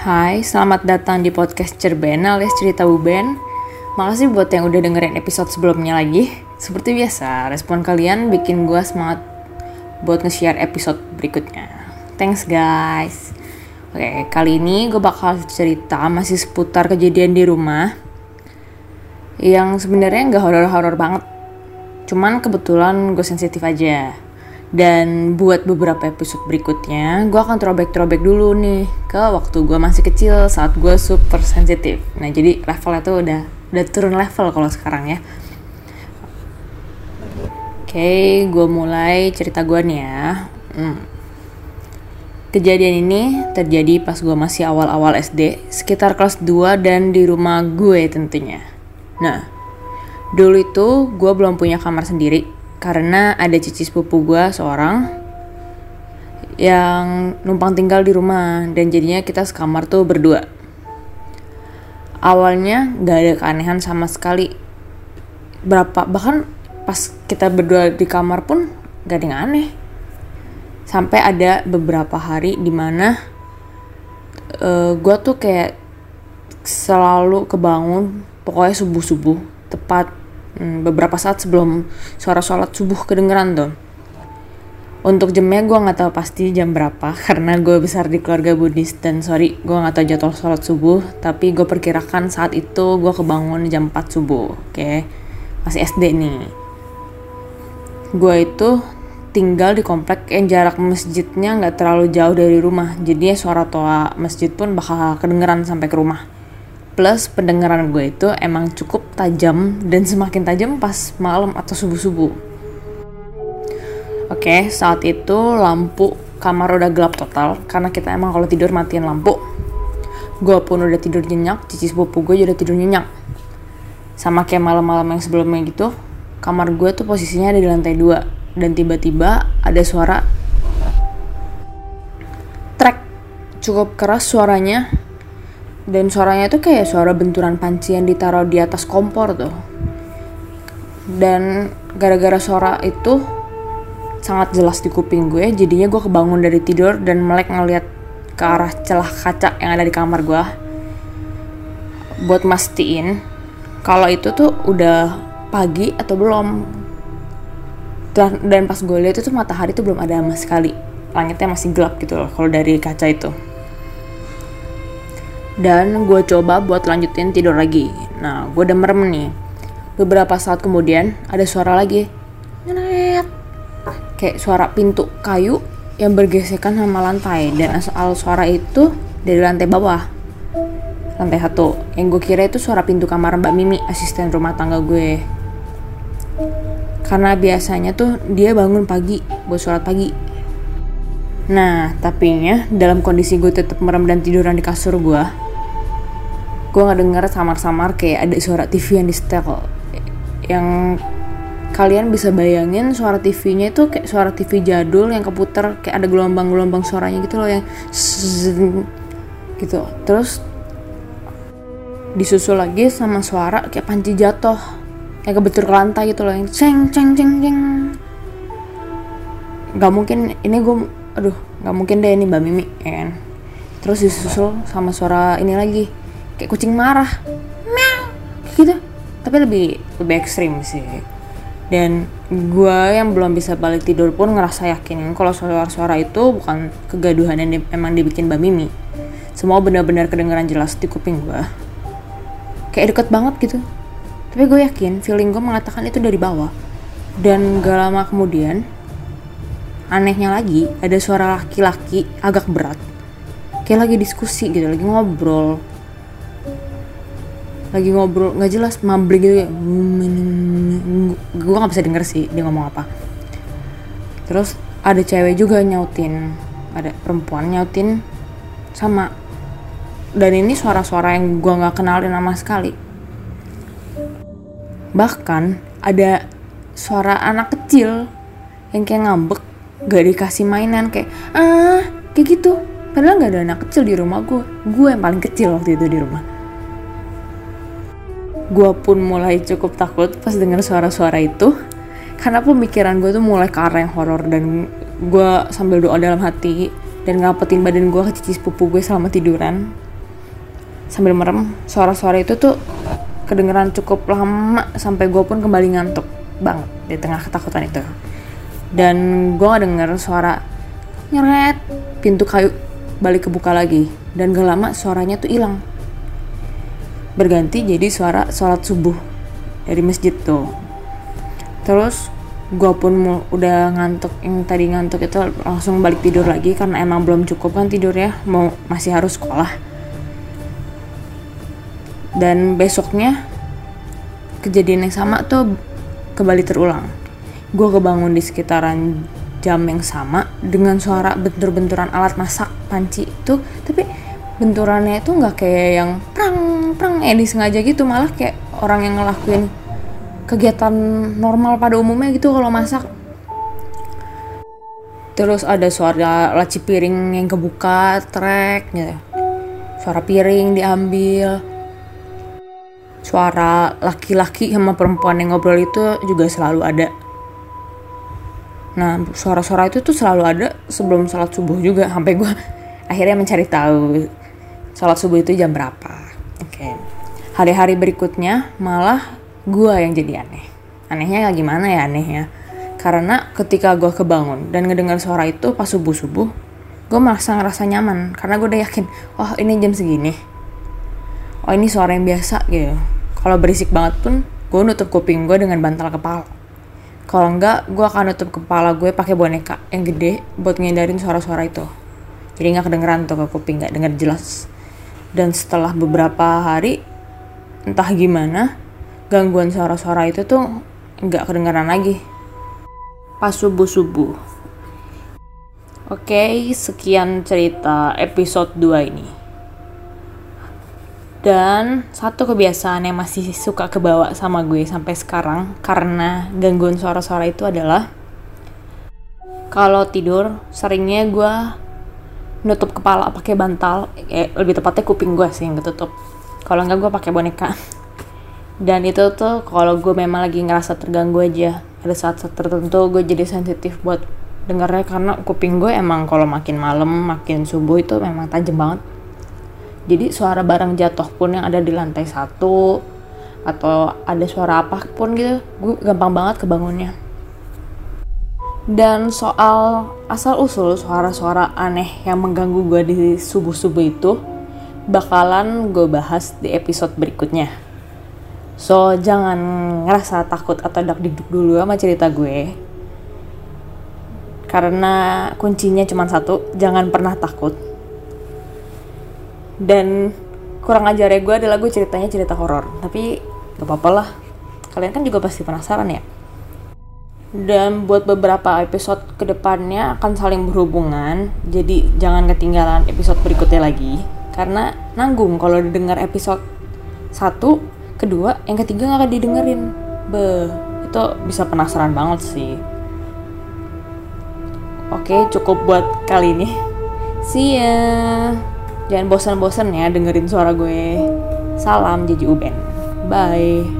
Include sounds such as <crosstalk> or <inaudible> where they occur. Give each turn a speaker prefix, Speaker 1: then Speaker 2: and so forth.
Speaker 1: Hai, selamat datang di podcast Cerben alias Cerita Buben. Makasih buat yang udah dengerin episode sebelumnya lagi. Seperti biasa, respon kalian bikin gue semangat buat nge-share episode berikutnya. Thanks guys. Oke, kali ini gue bakal cerita masih seputar kejadian di rumah yang sebenarnya nggak horor-horor banget. Cuman kebetulan gue sensitif aja. Dan buat beberapa episode berikutnya, gue akan throwback-throwback dulu nih ke waktu gue masih kecil saat gue super sensitif. Nah jadi levelnya tuh udah udah turun level kalau sekarang ya. Oke, gue mulai cerita gue nih ya. Hmm. Kejadian ini terjadi pas gue masih awal-awal SD, sekitar kelas 2 dan di rumah gue tentunya. Nah, dulu itu gue belum punya kamar sendiri, karena ada cici sepupu gue seorang yang numpang tinggal di rumah dan jadinya kita sekamar tuh berdua. Awalnya gak ada keanehan sama sekali. Berapa bahkan pas kita berdua di kamar pun gak ada yang aneh. Sampai ada beberapa hari di mana uh, gue tuh kayak selalu kebangun pokoknya subuh subuh tepat hmm, beberapa saat sebelum suara sholat subuh kedengeran tuh. Untuk jamnya gue nggak tahu pasti jam berapa <laughs> karena gue besar di keluarga Buddhis dan sorry gue nggak tahu jadwal sholat subuh tapi gue perkirakan saat itu gue kebangun jam 4 subuh oke? Okay? masih SD nih. Gue itu tinggal di komplek yang jarak masjidnya nggak terlalu jauh dari rumah jadi suara toa masjid pun bakal kedengeran sampai ke rumah plus pendengaran gue itu emang cukup tajam dan semakin tajam pas malam atau subuh-subuh. Oke, saat itu lampu kamar udah gelap total karena kita emang kalau tidur matiin lampu. Gue pun udah tidur nyenyak, cici sepupu gue udah tidur nyenyak. Sama kayak malam-malam yang sebelumnya gitu, kamar gue tuh posisinya ada di lantai dua dan tiba-tiba ada suara trek cukup keras suaranya dan suaranya tuh kayak suara benturan panci yang ditaruh di atas kompor tuh. Dan gara-gara suara itu sangat jelas di kuping gue jadinya gue kebangun dari tidur dan melek ngeliat ke arah celah kaca yang ada di kamar gue. Buat mastiin kalau itu tuh udah pagi atau belum. Dan, dan pas gue lihat itu matahari tuh belum ada sama sekali. Langitnya masih gelap gitu loh kalau dari kaca itu dan gue coba buat lanjutin tidur lagi. Nah, gue udah merem nih. Beberapa saat kemudian ada suara lagi. Nyenet. Kayak suara pintu kayu yang bergesekan sama lantai dan asal suara itu dari lantai bawah. Lantai satu. Yang gue kira itu suara pintu kamar Mbak Mimi, asisten rumah tangga gue. Karena biasanya tuh dia bangun pagi buat sholat pagi. Nah, tapi ya dalam kondisi gue tetap merem dan tiduran di kasur gue, gue nggak dengar samar-samar kayak ada suara TV yang di setel. Yang kalian bisa bayangin suara TV-nya itu kayak suara TV jadul yang keputar kayak ada gelombang-gelombang suaranya gitu loh yang gitu. Terus disusul lagi sama suara kayak panci jatuh yang kebetul ke lantai gitu loh yang ceng ceng ceng ceng. Nggak mungkin ini gue aduh nggak mungkin deh ini mbak Mimi ya kan? Terus disusul sama suara ini lagi kayak kucing marah. Meow gitu. Tapi lebih lebih ekstrim sih. Dan gue yang belum bisa balik tidur pun ngerasa yakin kalau suara-suara itu bukan kegaduhan yang di, emang dibikin Mbak Mimi. Semua benar-benar kedengaran jelas di kuping gue kayak deket banget gitu. Tapi gue yakin feeling gue mengatakan itu dari bawah. Dan gak lama kemudian anehnya lagi ada suara laki-laki agak berat. Kayak lagi diskusi gitu lagi ngobrol. Lagi ngobrol nggak jelas mambling gitu kayak gue nggak bisa denger sih dia ngomong apa. Terus ada cewek juga nyautin ada perempuan nyautin sama dan ini suara-suara yang gue nggak kenalin sama sekali. Bahkan ada suara anak kecil yang kayak ngambek gak dikasih mainan kayak ah kayak gitu. Padahal nggak ada anak kecil di rumah gue gue yang paling kecil waktu itu di rumah. Gue pun mulai cukup takut pas dengar suara-suara itu karena pemikiran gue tuh mulai ke arah yang horor dan gue sambil doa dalam hati dan ngapetin badan gue ke cici sepupu gue selama tiduran. Sambil merem suara-suara itu tuh kedengeran cukup lama sampai gue pun kembali ngantuk banget di tengah ketakutan itu dan gue gak denger suara nyeret pintu kayu balik kebuka lagi. Dan gak lama suaranya tuh hilang. Berganti jadi suara sholat subuh dari masjid tuh. Terus gue pun mau, udah ngantuk yang tadi ngantuk itu langsung balik tidur lagi karena emang belum cukup kan tidurnya mau masih harus sekolah. Dan besoknya kejadian yang sama tuh kembali terulang gue kebangun di sekitaran jam yang sama dengan suara bentur-benturan alat masak panci itu. Tapi benturannya itu nggak kayak yang prang prang eh disengaja gitu. Malah kayak orang yang ngelakuin kegiatan normal pada umumnya gitu kalau masak. Terus ada suara laci piring yang kebuka trek gitu. Suara piring diambil. Suara laki-laki sama perempuan yang ngobrol itu juga selalu ada Nah, suara-suara itu tuh selalu ada sebelum sholat subuh juga. Sampai gue <laughs> akhirnya mencari tahu sholat subuh itu jam berapa. Oke. Okay. Hari-hari berikutnya malah gue yang jadi aneh. Anehnya gimana ya anehnya? Karena ketika gue kebangun dan ngedengar suara itu pas subuh-subuh, gue merasa ngerasa nyaman. Karena gue udah yakin, wah oh, ini jam segini. Oh ini suara yang biasa gitu. Kalau berisik banget pun, gue nutup kuping gue dengan bantal kepala kalau enggak, gue akan nutup kepala gue pakai boneka yang gede buat ngindarin suara-suara itu. Jadi nggak kedengeran tuh ke kuping, nggak denger jelas. Dan setelah beberapa hari, entah gimana, gangguan suara-suara itu tuh nggak kedengeran lagi. Pas subuh-subuh. Oke, sekian cerita episode 2 ini. Dan satu kebiasaan yang masih suka kebawa sama gue sampai sekarang karena gangguan suara-suara itu adalah kalau tidur seringnya gue nutup kepala pakai bantal, eh, lebih tepatnya kuping gue sih yang ketutup. Kalau enggak gue pakai boneka. <laughs> Dan itu tuh kalau gue memang lagi ngerasa terganggu aja. Ada saat-saat tertentu gue jadi sensitif buat dengarnya karena kuping gue emang kalau makin malam, makin subuh itu memang tajam banget jadi suara barang jatuh pun yang ada di lantai satu atau ada suara apa pun gitu gue gampang banget kebangunnya. Dan soal asal usul suara-suara aneh yang mengganggu gue di subuh-subuh itu bakalan gue bahas di episode berikutnya. So jangan ngerasa takut atau dak dikduk dulu sama cerita gue. Karena kuncinya cuma satu jangan pernah takut dan kurang ajarnya gue adalah gue ceritanya cerita horor. Tapi gak apa-apa lah. Kalian kan juga pasti penasaran ya. Dan buat beberapa episode ke depannya akan saling berhubungan. Jadi jangan ketinggalan episode berikutnya lagi. Karena nanggung kalau didengar episode satu kedua yang ketiga gak akan didengerin. Be itu bisa penasaran banget sih. Oke cukup buat kali ini. See ya Jangan bosan-bosan ya dengerin suara gue. Salam Jiji Uben. Bye.